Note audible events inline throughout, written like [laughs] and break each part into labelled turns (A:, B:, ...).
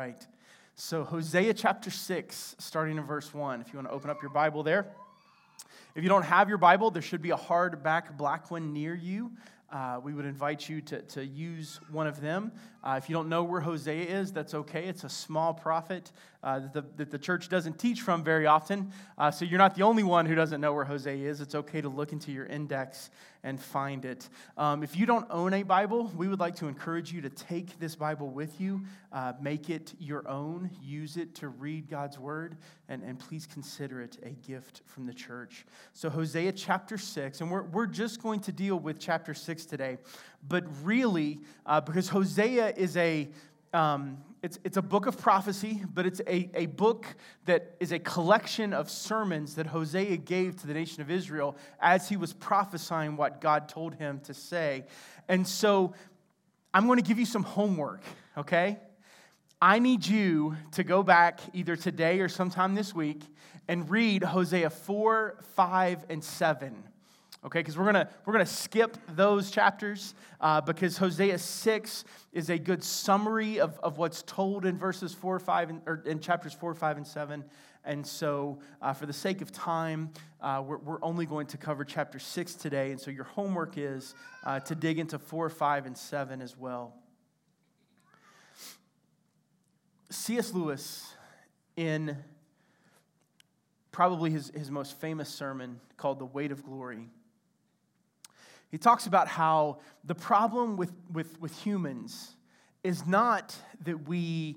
A: right. So, Hosea chapter 6, starting in verse 1, if you want to open up your Bible there. If you don't have your Bible, there should be a hardback black one near you. Uh, we would invite you to, to use one of them. Uh, if you don't know where Hosea is, that's okay. It's a small prophet uh, that, the, that the church doesn't teach from very often. Uh, so you're not the only one who doesn't know where Hosea is. It's okay to look into your index and find it. Um, if you don't own a Bible, we would like to encourage you to take this Bible with you, uh, make it your own, use it to read God's word, and, and please consider it a gift from the church. So, Hosea chapter 6, and we're, we're just going to deal with chapter 6 today, but really, uh, because Hosea is a um, it's, it's a book of prophecy, but it's a, a book that is a collection of sermons that Hosea gave to the nation of Israel as he was prophesying what God told him to say. And so I'm going to give you some homework, okay? I need you to go back either today or sometime this week and read Hosea 4, 5, and 7 okay? Because we're gonna we're gonna skip those chapters uh, because hosea 6 is a good summary of, of what's told in verses 4 5 and, or in chapters 4 5 and 7 and so uh, for the sake of time uh, we're, we're only going to cover chapter 6 today. And so your homework is uh, to dig into 4 5 and 7 as well. Cs lewis in probably his, his most famous sermon called the weight of glory he talks about how the problem with, with, with humans is not that we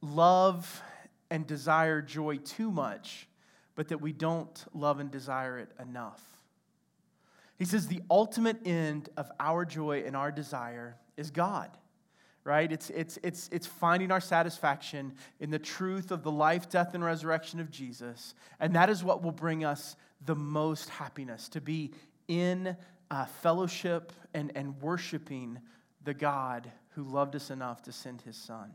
A: love and desire joy too much, but that we don't love and desire it enough. He says the ultimate end of our joy and our desire is God, right? It's, it's, it's, it's finding our satisfaction in the truth of the life, death, and resurrection of Jesus. And that is what will bring us the most happiness to be in uh, fellowship and, and worshiping the God who loved us enough to send his son.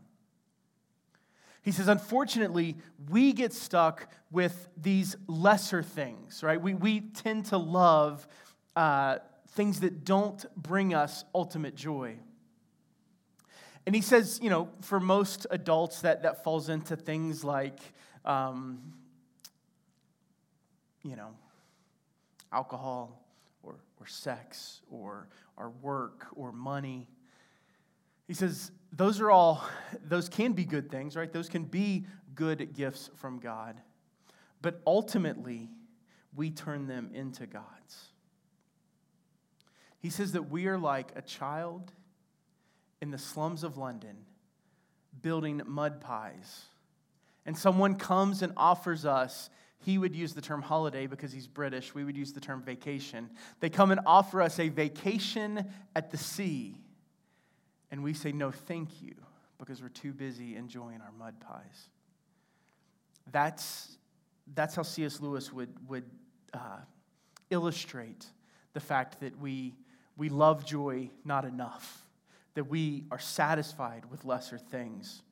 A: He says, unfortunately, we get stuck with these lesser things, right? We, we tend to love uh, things that don't bring us ultimate joy. And he says, you know, for most adults, that, that falls into things like, um, you know, alcohol, or sex or our work or money. He says those are all, those can be good things, right? Those can be good gifts from God. But ultimately, we turn them into gods. He says that we are like a child in the slums of London building mud pies. And someone comes and offers us he would use the term holiday because he's British. We would use the term vacation. They come and offer us a vacation at the sea. And we say, no, thank you, because we're too busy enjoying our mud pies. That's, that's how C.S. Lewis would, would uh, illustrate the fact that we, we love joy not enough, that we are satisfied with lesser things.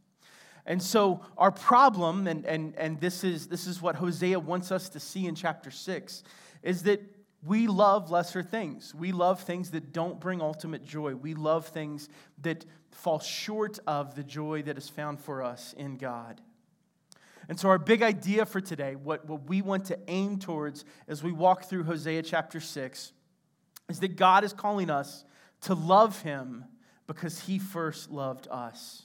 A: And so, our problem, and, and, and this, is, this is what Hosea wants us to see in chapter 6, is that we love lesser things. We love things that don't bring ultimate joy. We love things that fall short of the joy that is found for us in God. And so, our big idea for today, what, what we want to aim towards as we walk through Hosea chapter 6, is that God is calling us to love Him because He first loved us.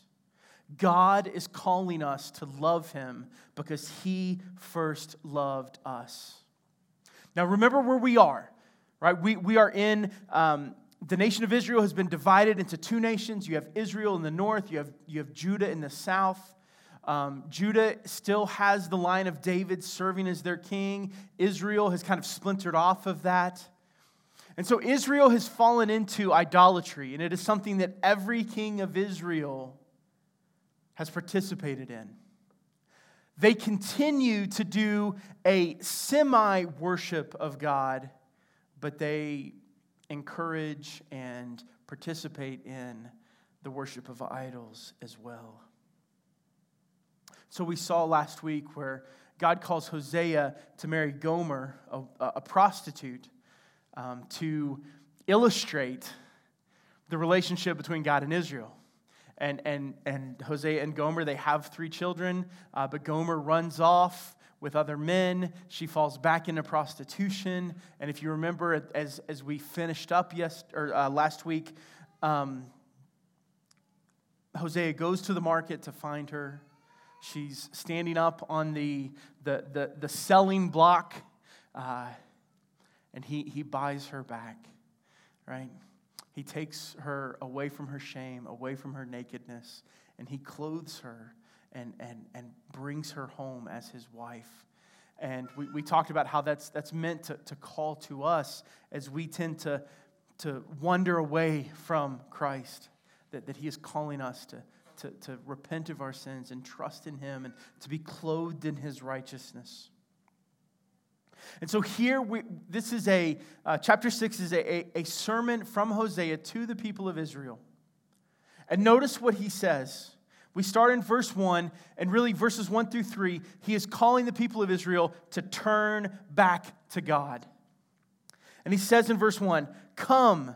A: God is calling us to love him because he first loved us. Now, remember where we are, right? We, we are in, um, the nation of Israel has been divided into two nations. You have Israel in the north, you have, you have Judah in the south. Um, Judah still has the line of David serving as their king. Israel has kind of splintered off of that. And so Israel has fallen into idolatry, and it is something that every king of Israel has participated in. They continue to do a semi worship of God, but they encourage and participate in the worship of idols as well. So we saw last week where God calls Hosea to marry Gomer, a, a prostitute, um, to illustrate the relationship between God and Israel. And, and, and Hosea and Gomer, they have three children, uh, but Gomer runs off with other men. She falls back into prostitution. And if you remember, as, as we finished up yes, or, uh, last week, um, Hosea goes to the market to find her. She's standing up on the, the, the, the selling block, uh, and he, he buys her back, right? He takes her away from her shame, away from her nakedness, and he clothes her and, and, and brings her home as his wife. And we, we talked about how that's, that's meant to, to call to us as we tend to, to wander away from Christ, that, that he is calling us to, to, to repent of our sins and trust in him and to be clothed in his righteousness. And so here, we, this is a, uh, chapter 6 is a, a, a sermon from Hosea to the people of Israel. And notice what he says. We start in verse 1, and really verses 1 through 3, he is calling the people of Israel to turn back to God. And he says in verse 1 Come,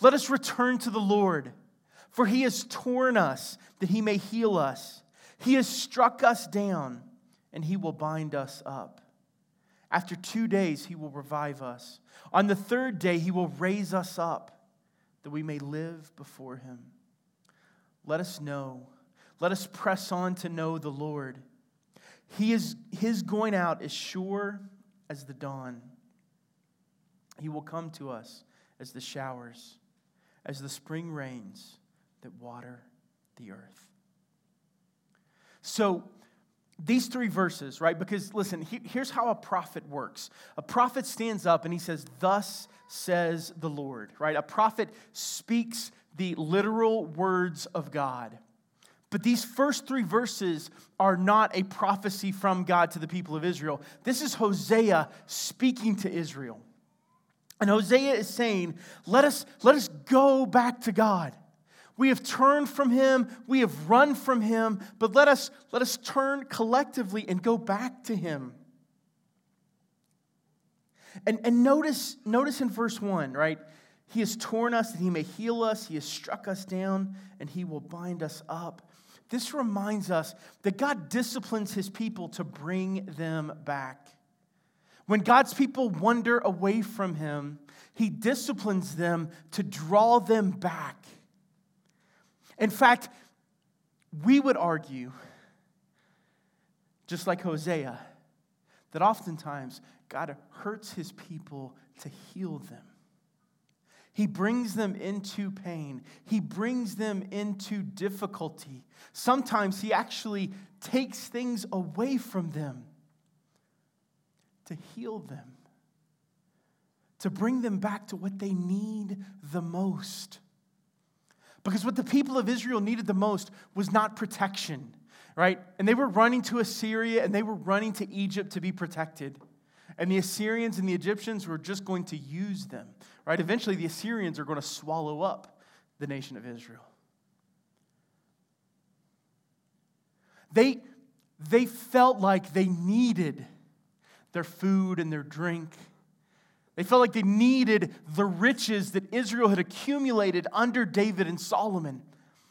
A: let us return to the Lord, for he has torn us that he may heal us. He has struck us down, and he will bind us up. After two days, he will revive us. On the third day, he will raise us up that we may live before him. Let us know, let us press on to know the Lord. He is, his going out is sure as the dawn. He will come to us as the showers, as the spring rains that water the earth. So, these three verses, right? Because listen, he, here's how a prophet works a prophet stands up and he says, Thus says the Lord, right? A prophet speaks the literal words of God. But these first three verses are not a prophecy from God to the people of Israel. This is Hosea speaking to Israel. And Hosea is saying, let us, let us go back to God. We have turned from him, we have run from him, but let us, let us turn collectively and go back to him. And, and notice, notice in verse 1, right? He has torn us that he may heal us, he has struck us down, and he will bind us up. This reminds us that God disciplines his people to bring them back. When God's people wander away from him, he disciplines them to draw them back. In fact, we would argue, just like Hosea, that oftentimes God hurts his people to heal them. He brings them into pain. He brings them into difficulty. Sometimes he actually takes things away from them to heal them, to bring them back to what they need the most. Because what the people of Israel needed the most was not protection, right? And they were running to Assyria and they were running to Egypt to be protected. And the Assyrians and the Egyptians were just going to use them, right? Eventually, the Assyrians are going to swallow up the nation of Israel. They, they felt like they needed their food and their drink they felt like they needed the riches that Israel had accumulated under David and Solomon.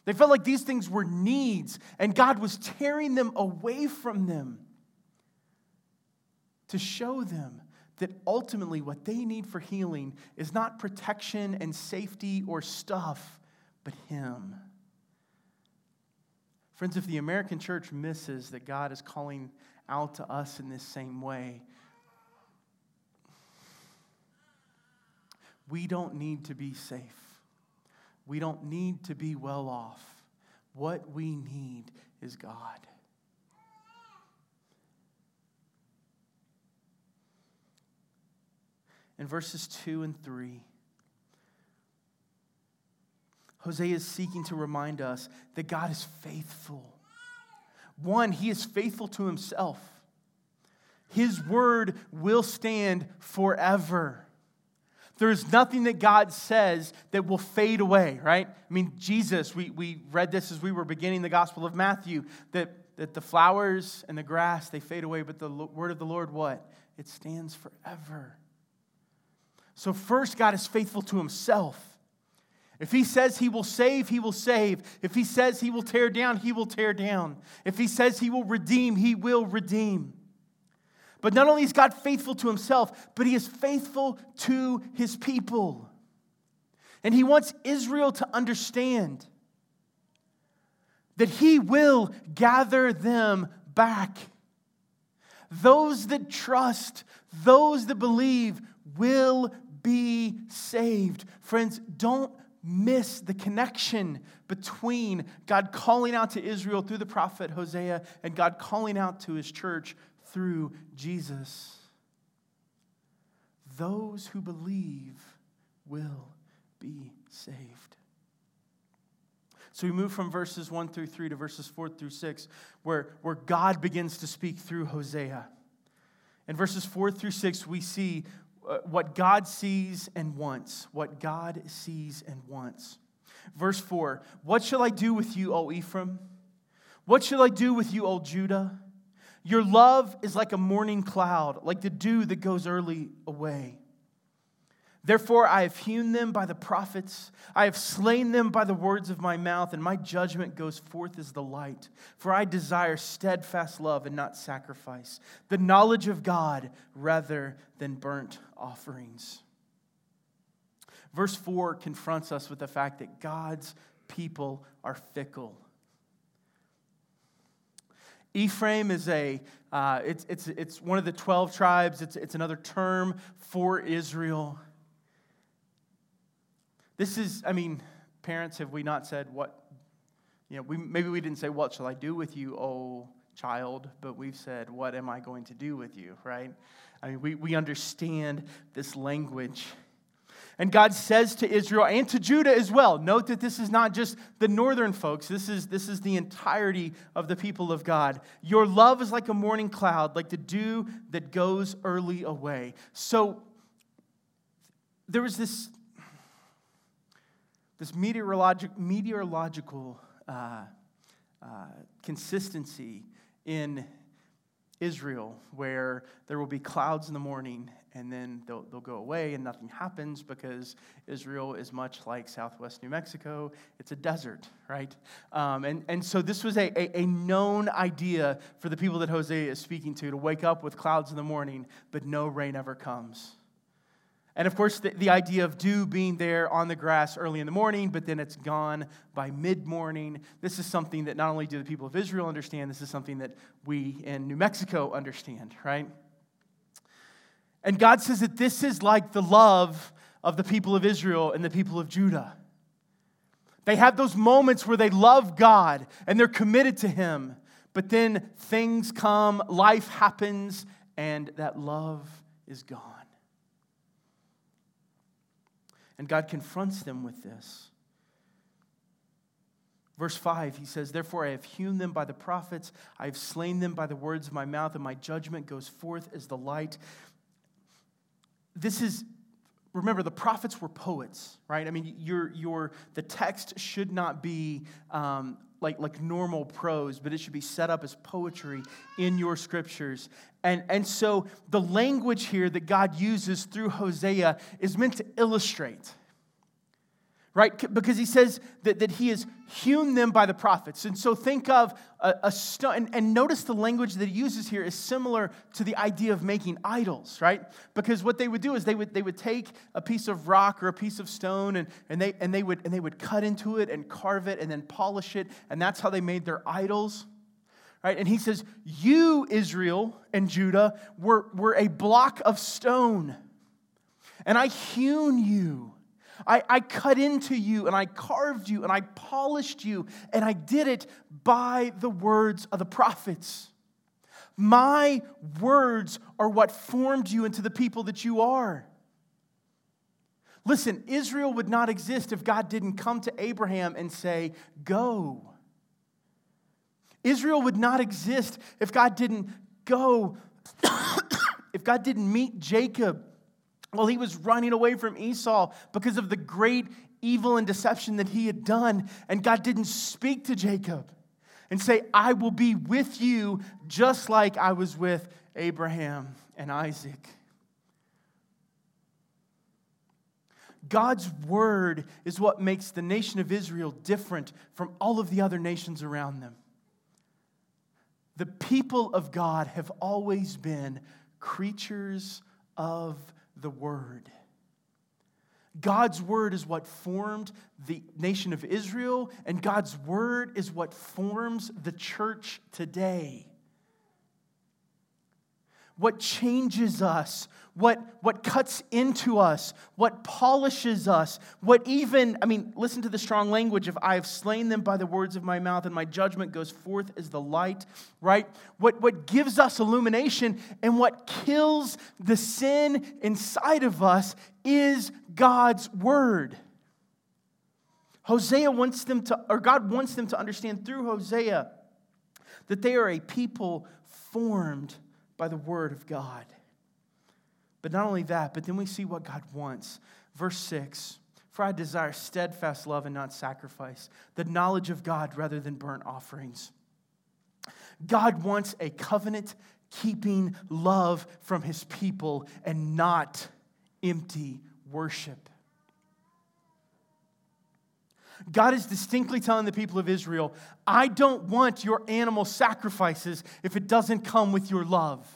A: They felt like these things were needs, and God was tearing them away from them to show them that ultimately what they need for healing is not protection and safety or stuff, but Him. Friends, if the American church misses that God is calling out to us in this same way, We don't need to be safe. We don't need to be well off. What we need is God. In verses 2 and 3, Hosea is seeking to remind us that God is faithful. One, he is faithful to himself. His word will stand forever. There's nothing that God says that will fade away, right? I mean, Jesus, we, we read this as we were beginning the Gospel of Matthew, that, that the flowers and the grass, they fade away, but the word of the Lord, what? It stands forever. So, first, God is faithful to himself. If he says he will save, he will save. If he says he will tear down, he will tear down. If he says he will redeem, he will redeem. But not only is God faithful to himself, but he is faithful to his people. And he wants Israel to understand that he will gather them back. Those that trust, those that believe, will be saved. Friends, don't miss the connection between God calling out to Israel through the prophet Hosea and God calling out to his church through Jesus. Those who believe will be saved. So we move from verses 1 through 3 to verses 4 through 6, where, where God begins to speak through Hosea. In verses 4 through 6, we see uh, what God sees and wants. What God sees and wants. Verse 4 What shall I do with you, O Ephraim? What shall I do with you, O Judah? Your love is like a morning cloud, like the dew that goes early away. Therefore, I have hewn them by the prophets. I have slain them by the words of my mouth, and my judgment goes forth as the light. For I desire steadfast love and not sacrifice, the knowledge of God rather than burnt offerings. Verse 4 confronts us with the fact that God's people are fickle. Ephraim is a, uh, it's, it's, it's one of the 12 tribes, it's, it's another term for Israel. This is, I mean, parents, have we not said what, you know, we, maybe we didn't say, What shall I do with you, oh child, but we've said, What am I going to do with you, right? I mean, we, we understand this language. And God says to Israel and to Judah as well. Note that this is not just the northern folks, this is, this is the entirety of the people of God. Your love is like a morning cloud, like the dew that goes early away. So there was this this meteorologic, meteorological uh, uh, consistency in Israel where there will be clouds in the morning and then they'll, they'll go away and nothing happens because Israel is much like southwest New Mexico. It's a desert, right? Um, and, and so this was a, a, a known idea for the people that Hosea is speaking to to wake up with clouds in the morning, but no rain ever comes. And of course, the, the, idea of dew being there on the grass early in the morning, but then it's gone by mid morning. This is something that not only do the people of Israel understand, this is something that we in New Mexico understand, right? And God says that this is like the love of the people of Israel and the people of Judah. They have those moments where they love God and they're committed to Him, but then things come, life happens, and that love is gone. And God confronts them with this. Verse 5, he says, Therefore I have hewn them by the prophets, I have slain them by the words of my mouth, and my judgment goes forth as the light. This is, remember, the prophets were poets, right? I mean, your, your, the text should not be um, like, like normal prose, but it should be set up as poetry in your scriptures. And, and so the language here that God uses through Hosea is meant to illustrate, right? Because he says that, that he has hewn them by the prophets. And so think of a, a stone, and, and notice the language that he uses here is similar to the idea of making idols, right? Because what they would do is they would, they would take a piece of rock or a piece of stone and, and, they, and, they would, and they would cut into it and carve it and then polish it, and that's how they made their idols right? And he says, You, Israel and Judah, were, were a block of stone, and I hewn you. I, I cut into you and I carved you and I polished you, and I did it by the words of the prophets. My words are what formed you into the people that you are. Listen, Israel would not exist if God didn't come to Abraham and say, Go. Israel would not exist if God didn't go, [coughs] if God didn't meet Jacob while he was running away from Esau because of the great evil and deception that he had done. And God didn't speak to Jacob and say, I will be with you just like I was with Abraham and Isaac. God's word is what makes the nation of Israel different from all of the other nations around them. The people of God have always been creatures of the word. God's word is what formed the nation of Israel, and God's word is what forms the church today. What changes us, what, what cuts into us, what polishes us, what even, I mean, listen to the strong language of I have slain them by the words of my mouth, and my judgment goes forth as the light, right? What, what gives us illumination and what kills the sin inside of us is God's word. Hosea wants them to, or God wants them to understand through Hosea that they are a people formed by the word of God. But not only that, but then we see what God wants. Verse 6 For I desire steadfast love and not sacrifice, the knowledge of God rather than burnt offerings. God wants a covenant keeping love from his people and not empty worship. God is distinctly telling the people of Israel, I don't want your animal sacrifices if it doesn't come with your love.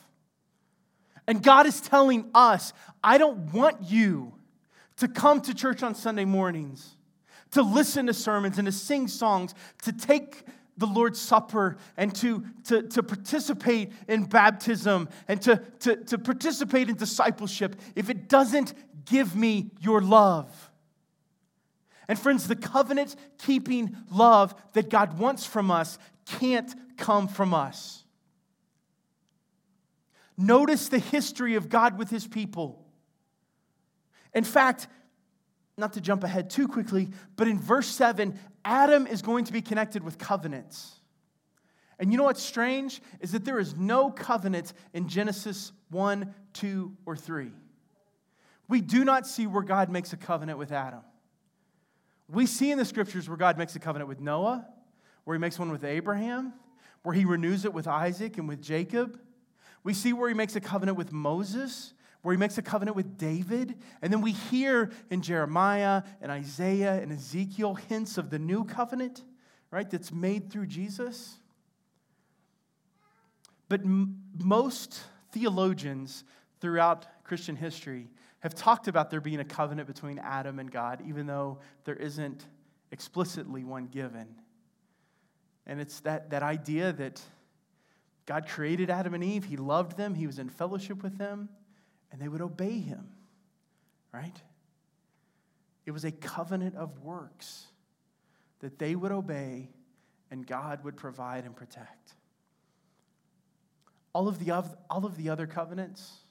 A: And God is telling us, I don't want you to come to church on Sunday mornings, to listen to sermons and to sing songs, to take the Lord's Supper and to, to, to participate in baptism and to, to, to participate in discipleship if it doesn't give me your love. And friends, the covenant keeping love that God wants from us can't come from us. Notice the history of God with his people. In fact, not to jump ahead too quickly, but in verse 7, Adam is going to be connected with covenants. And you know what's strange? Is that there is no covenant in Genesis 1, 2, or 3. We do not see where God makes a covenant with Adam. We see in the scriptures where God makes a covenant with Noah, where he makes one with Abraham, where he renews it with Isaac and with Jacob. We see where he makes a covenant with Moses, where he makes a covenant with David. And then we hear in Jeremiah and Isaiah and Ezekiel hints of the new covenant, right, that's made through Jesus. But m- most theologians throughout Christian history have talked about there being a covenant between Adam and God, even though there isn't explicitly one given. And it's that, that idea that God created Adam and Eve, He loved them, He was in fellowship with them, and they would obey Him, right? It was a covenant of works that they would obey and God would provide and protect. All of the, all of the other covenants,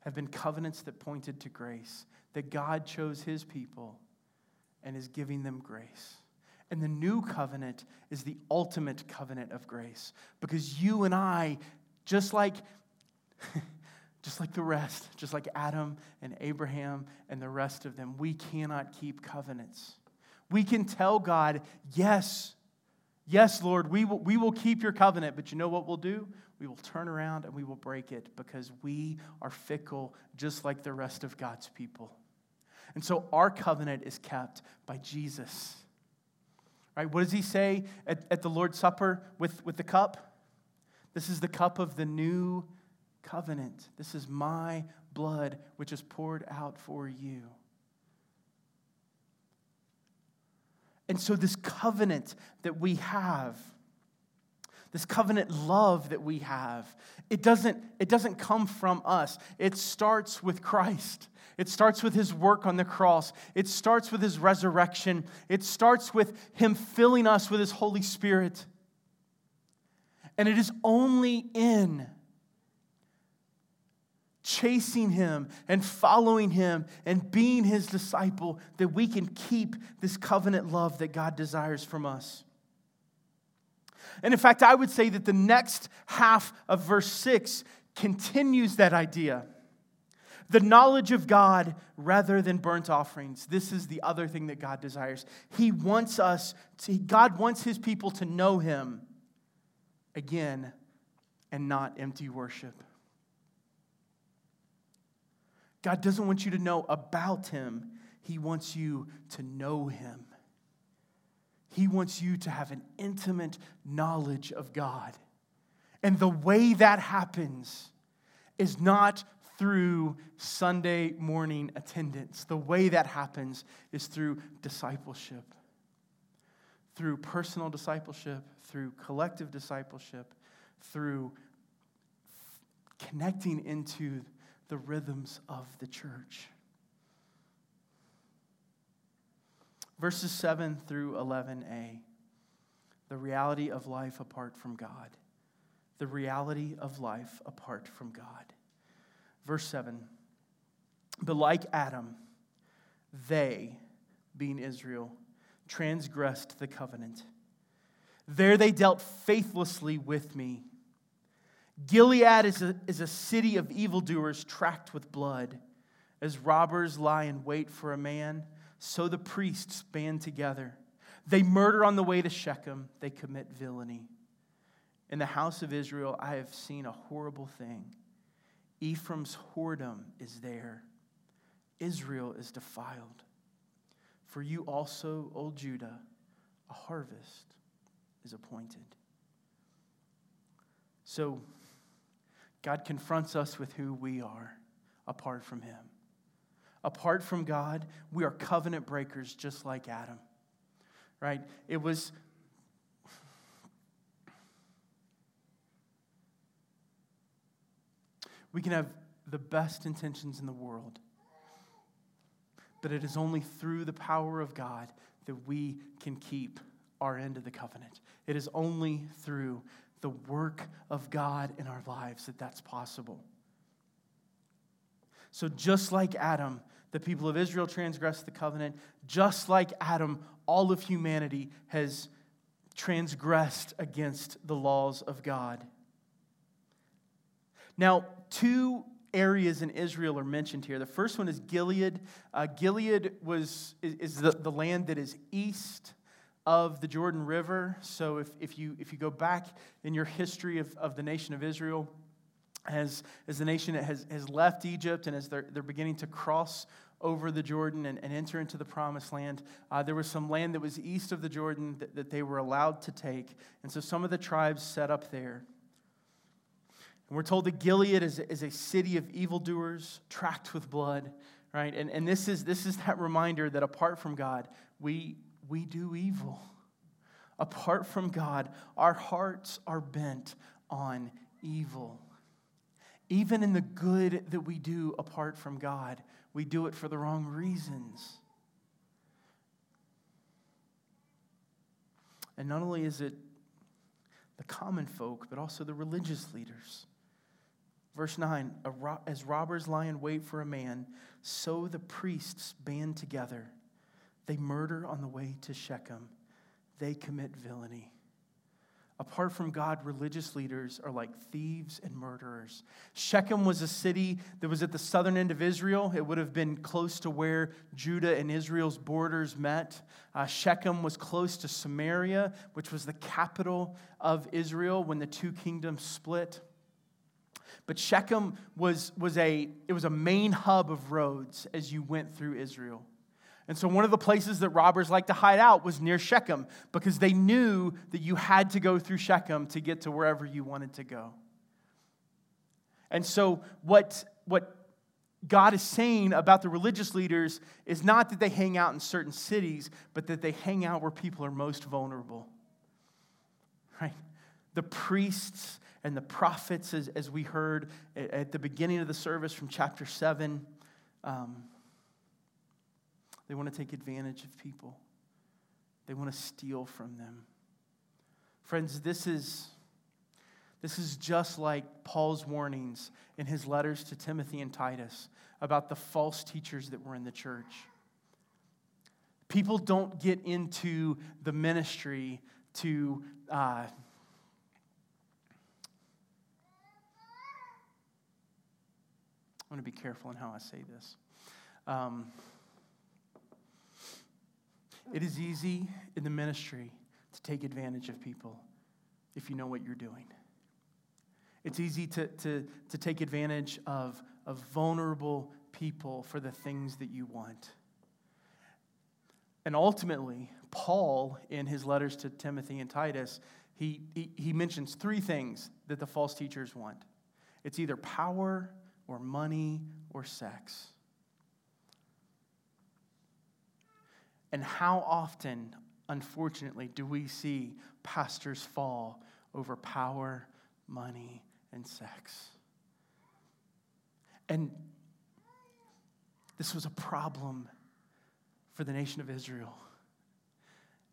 A: have been covenants that pointed to grace, that God chose his people and is giving them grace. And the new covenant is the ultimate covenant of grace because you and I, just like, [laughs] just like the rest, just like Adam and Abraham and the rest of them, we cannot keep covenants. We can tell God, yes, yes, Lord, we will, we will keep your covenant, but you know what we'll do? We will turn around and we will break it because we are fickle just like the rest of God's people. And so our covenant is kept by Jesus. Right? What does he say at, at the Lord's Supper with, with the cup? This is the cup of the new covenant. This is my blood, which is poured out for you. And so, this covenant that we have this covenant love that we have, it doesn't, it doesn't come from us. It starts with Christ. It starts with his work on the cross. It starts with his resurrection. It starts with him filling us with his Holy Spirit. And it is only in chasing him and following him and being his disciple that we can keep this covenant love that God desires from us. And in fact, I would say that the next half of verse 6 continues that idea. The knowledge of God rather than burnt offerings. This is the other thing that God desires. He wants us to, God wants his people to know him again and not empty worship. God doesn't want you to know about him, He wants you to know Him. He wants you to have an intimate knowledge of God. And the way that happens is not through Sunday morning attendance. The way that happens is through discipleship, through personal discipleship, through collective discipleship, through connecting into the rhythms of the church. Verses 7 through 11a the reality of life apart from God. The reality of life apart from God. Verse 7 But like Adam, they, being Israel, transgressed the covenant. There they dealt faithlessly with me. Gilead is a, is a city of evildoers tracked with blood. As robbers lie in wait for a man, so the priests band together. They murder on the way to Shechem, they commit villainy. In the house of Israel, I have seen a horrible thing. Ephraim's whoredom is there, Israel is defiled. For you also, O Judah, a harvest is appointed. So, God confronts us with who we are apart from Him. Apart from God, we are covenant breakers just like Adam. Right? It was. We can have the best intentions in the world, but it is only through the power of God that we can keep our end of the covenant. It is only through the work of God in our lives that that's possible. So, just like Adam, the people of Israel transgressed the covenant. Just like Adam, all of humanity has transgressed against the laws of God. Now, two areas in Israel are mentioned here. The first one is Gilead. Uh, Gilead was, is, the, the land that is east of the Jordan River. So if, if, you, if you go back in your history of, of the nation of Israel, as, as the nation has, has left Egypt and as they're, they're beginning to cross over the Jordan and, and enter into the promised land, uh, there was some land that was east of the Jordan that, that they were allowed to take. And so some of the tribes set up there. And we're told that Gilead is, is a city of evildoers, tracked with blood, right? And, and this, is, this is that reminder that apart from God, we, we do evil. Apart from God, our hearts are bent on evil. Even in the good that we do apart from God, we do it for the wrong reasons. And not only is it the common folk, but also the religious leaders. Verse 9 As robbers lie in wait for a man, so the priests band together. They murder on the way to Shechem, they commit villainy. Apart from God, religious leaders are like thieves and murderers. Shechem was a city that was at the southern end of Israel. It would have been close to where Judah and Israel's borders met. Uh, Shechem was close to Samaria, which was the capital of Israel when the two kingdoms split. But Shechem was, was, a, it was a main hub of roads as you went through Israel. And so, one of the places that robbers like to hide out was near Shechem because they knew that you had to go through Shechem to get to wherever you wanted to go. And so, what, what God is saying about the religious leaders is not that they hang out in certain cities, but that they hang out where people are most vulnerable. Right? The priests and the prophets, as, as we heard at the beginning of the service from chapter 7. Um, they want to take advantage of people, they want to steal from them. Friends, this is, this is just like Paul's warnings in his letters to Timothy and Titus about the false teachers that were in the church. People don't get into the ministry to. Uh, I want to be careful in how I say this. Um, it is easy in the ministry to take advantage of people if you know what you're doing. It's easy to, to, to take advantage of, of vulnerable people for the things that you want. And ultimately, Paul, in his letters to Timothy and Titus, he, he, he mentions three things that the false teachers want it's either power or money or sex. And how often, unfortunately, do we see pastors fall over power, money, and sex? And this was a problem for the nation of Israel.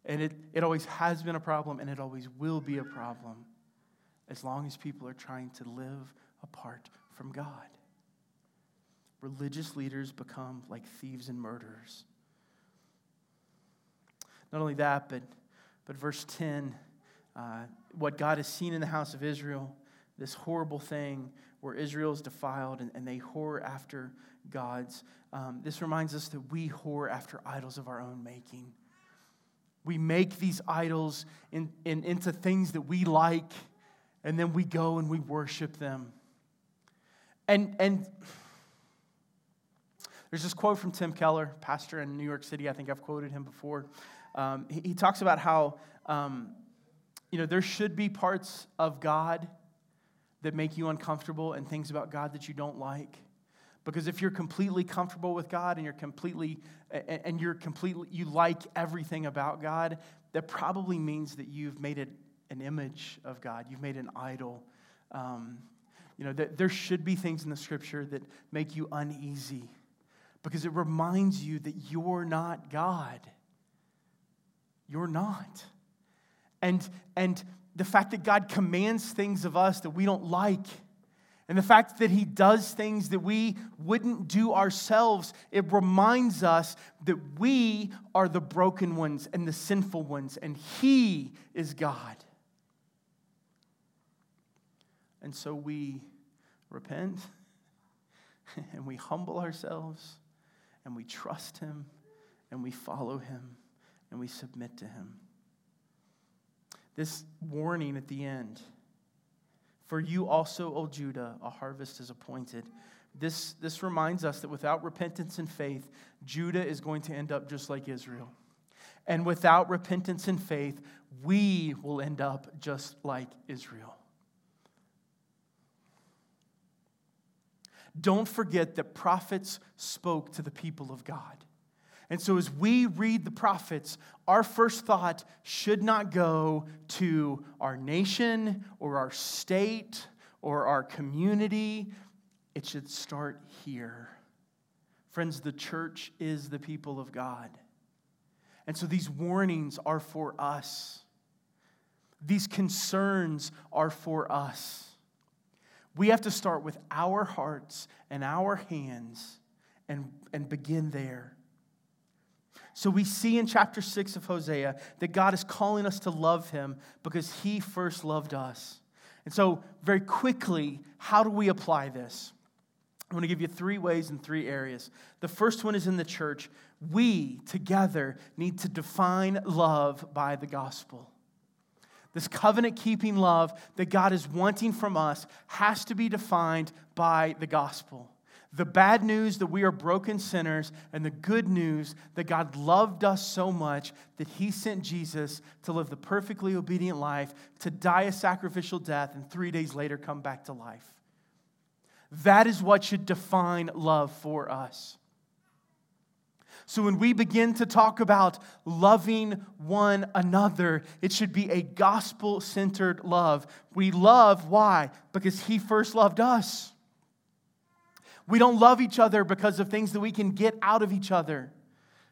A: And it, it always has been a problem, and it always will be a problem as long as people are trying to live apart from God. Religious leaders become like thieves and murderers. Not only that, but, but verse 10 uh, what God has seen in the house of Israel, this horrible thing where Israel is defiled and, and they whore after gods. Um, this reminds us that we whore after idols of our own making. We make these idols in, in, into things that we like, and then we go and we worship them. And, and there's this quote from Tim Keller, pastor in New York City. I think I've quoted him before. Um, he, he, talks about how, um, you know, there should be parts of God that make you uncomfortable and things about God that you don't like. Because if you're completely comfortable with God and you're completely and you're completely you like everything about God, that probably means that you've made it an image of God. You've made an idol. Um, you know, that there should be things in the scripture that make you uneasy because it reminds you that you're not God. You're not. And, and the fact that God commands things of us that we don't like, and the fact that He does things that we wouldn't do ourselves, it reminds us that we are the broken ones and the sinful ones, and He is God. And so we repent [laughs] and we humble ourselves and we trust Him and we follow Him and we submit to Him this warning at the end. For you also, O Judah, a harvest is appointed. This, this reminds us that without repentance and faith, Judah is going to end up just like Israel. And without repentance and faith, we will end up just like Israel. Don't forget that prophets spoke to the people of God. And so, as we read the prophets, our first thought should not go to our nation or our state or our community. It should start here. Friends, the church is the people of God. And so, these warnings are for us, these concerns are for us. We have to start with our hearts and our hands and, and begin there. So we see in chapter 6 of Hosea that God is calling us to love him because he first loved us. And so, very quickly, how do we apply this? I'm going to give you three ways in three areas. The first one is in the church. We together need to define love by the gospel. This covenant keeping love that God is wanting from us has to be defined by the gospel. The bad news that we are broken sinners, and the good news that God loved us so much that He sent Jesus to live the perfectly obedient life, to die a sacrificial death, and three days later come back to life. That is what should define love for us. So, when we begin to talk about loving one another, it should be a gospel centered love. We love, why? Because He first loved us. We don't love each other because of things that we can get out of each other.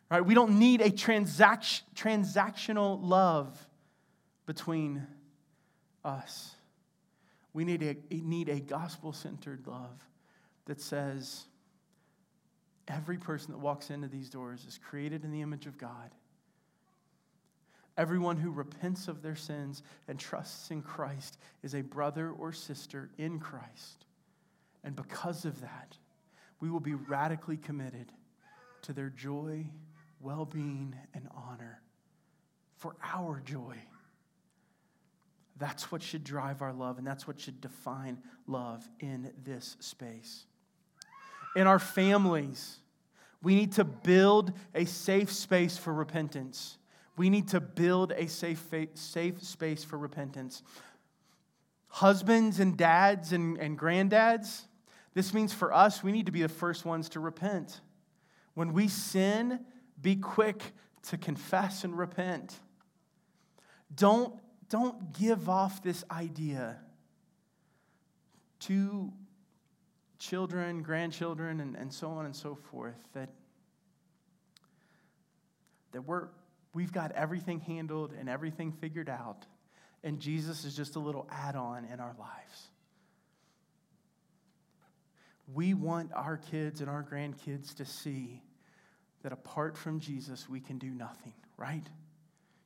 A: Right? We don't need a transact- transactional love between us. We need a, need a gospel centered love that says every person that walks into these doors is created in the image of God. Everyone who repents of their sins and trusts in Christ is a brother or sister in Christ. And because of that, we will be radically committed to their joy, well being, and honor for our joy. That's what should drive our love, and that's what should define love in this space. In our families, We need to build a safe space for repentance. We need to build a safe, safe space for repentance. Husbands and dads and, and granddads, this means for us, we need to be the first ones to repent. When we sin, be quick to confess and repent. Don't, don't give off this idea to children, grandchildren, and, and so on and so forth that, that we're, we've got everything handled and everything figured out, and Jesus is just a little add on in our lives. We want our kids and our grandkids to see that apart from Jesus, we can do nothing, right?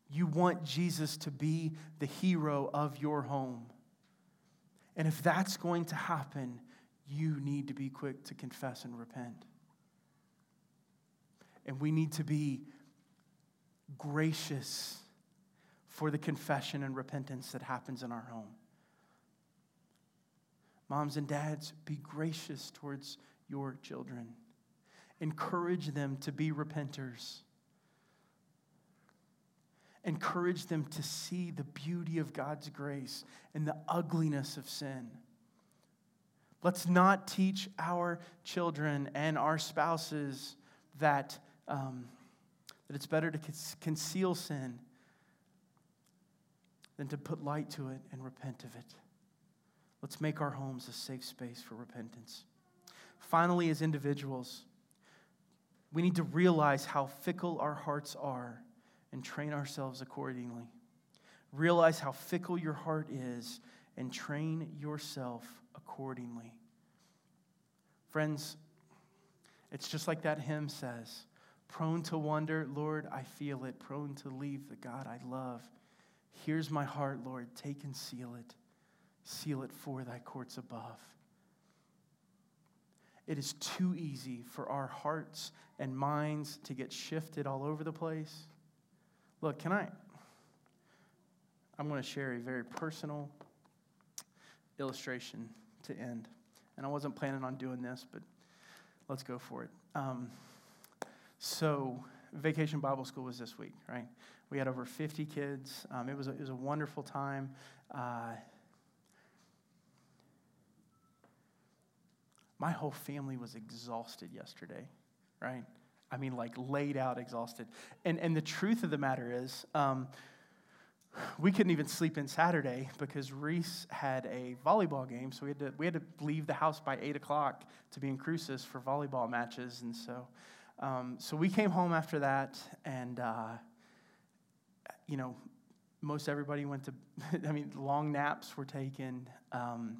A: You want Jesus to be the hero of your home. And if that's going to happen, you need to be quick to confess and repent. And we need to be gracious for the confession and repentance that happens in our home. Moms and dads, be gracious towards your children. Encourage them to be repenters. Encourage them to see the beauty of God's grace and the ugliness of sin. Let's not teach our children and our spouses that, um, that it's better to conceal sin than to put light to it and repent of it. Let's make our homes a safe space for repentance. Finally, as individuals, we need to realize how fickle our hearts are and train ourselves accordingly. Realize how fickle your heart is and train yourself accordingly. Friends, it's just like that hymn says prone to wonder, Lord, I feel it, prone to leave the God I love. Here's my heart, Lord, take and seal it. Seal it for thy courts above. It is too easy for our hearts and minds to get shifted all over the place. Look, can I? I'm going to share a very personal illustration to end. And I wasn't planning on doing this, but let's go for it. Um, so, Vacation Bible School was this week, right? We had over 50 kids. Um, it, was a, it was a wonderful time. Uh, my whole family was exhausted yesterday, right? I mean, like laid out exhausted. And, and the truth of the matter is, um, we couldn't even sleep in Saturday because Reese had a volleyball game, so we had to we had to leave the house by eight o'clock to be in Cruces for volleyball matches, and so um, so we came home after that, and uh, you know, most everybody went to. [laughs] I mean, long naps were taken. Um,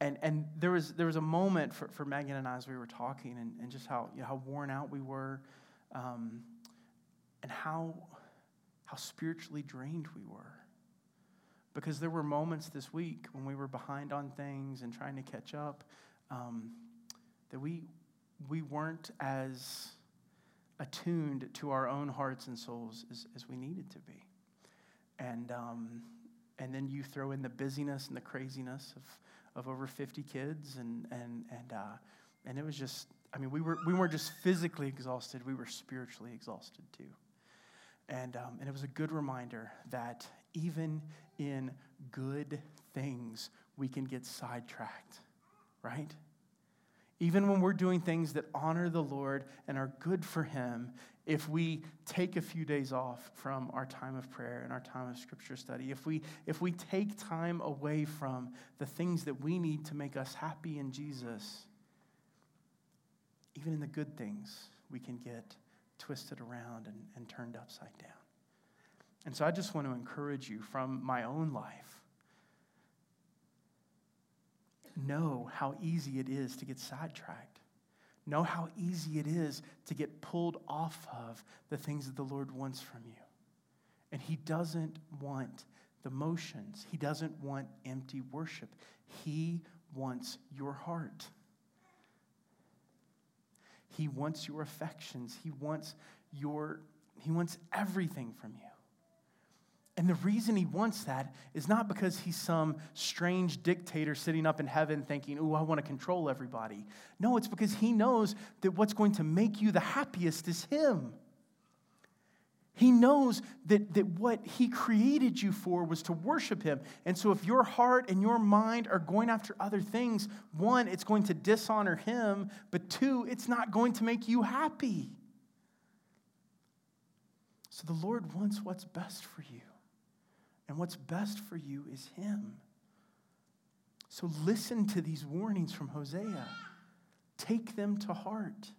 A: and, and there, was, there was a moment for, for Megan and I as we were talking, and, and just how, you know, how worn out we were, um, and how how spiritually drained we were. Because there were moments this week when we were behind on things and trying to catch up um, that we, we weren't as attuned to our own hearts and souls as, as we needed to be. And, um, and then you throw in the busyness and the craziness of, of over 50 kids, and, and, and, uh, and it was just, I mean, we, were, we weren't just physically exhausted, we were spiritually exhausted too. And, um, and it was a good reminder that even in good things, we can get sidetracked, right? Even when we're doing things that honor the Lord and are good for Him, if we take a few days off from our time of prayer and our time of scripture study, if we, if we take time away from the things that we need to make us happy in Jesus, even in the good things, we can get twisted around and, and turned upside down. And so I just want to encourage you from my own life. Know how easy it is to get sidetracked. Know how easy it is to get pulled off of the things that the Lord wants from you. And He doesn't want the motions, He doesn't want empty worship. He wants your heart. He wants your affections. He wants your he wants everything from you. And the reason he wants that is not because he's some strange dictator sitting up in heaven thinking, oh, I want to control everybody. No, it's because he knows that what's going to make you the happiest is him. He knows that, that what he created you for was to worship him. And so, if your heart and your mind are going after other things, one, it's going to dishonor him, but two, it's not going to make you happy. So, the Lord wants what's best for you. And what's best for you is him. So, listen to these warnings from Hosea, take them to heart.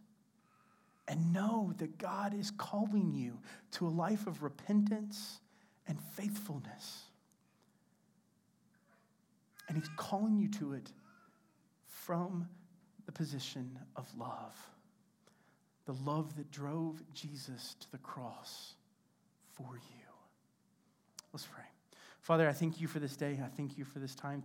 A: And know that God is calling you to a life of repentance and faithfulness. And He's calling you to it from the position of love. The love that drove Jesus to the cross for you. Let's pray. Father, I thank you for this day. I thank you for this time.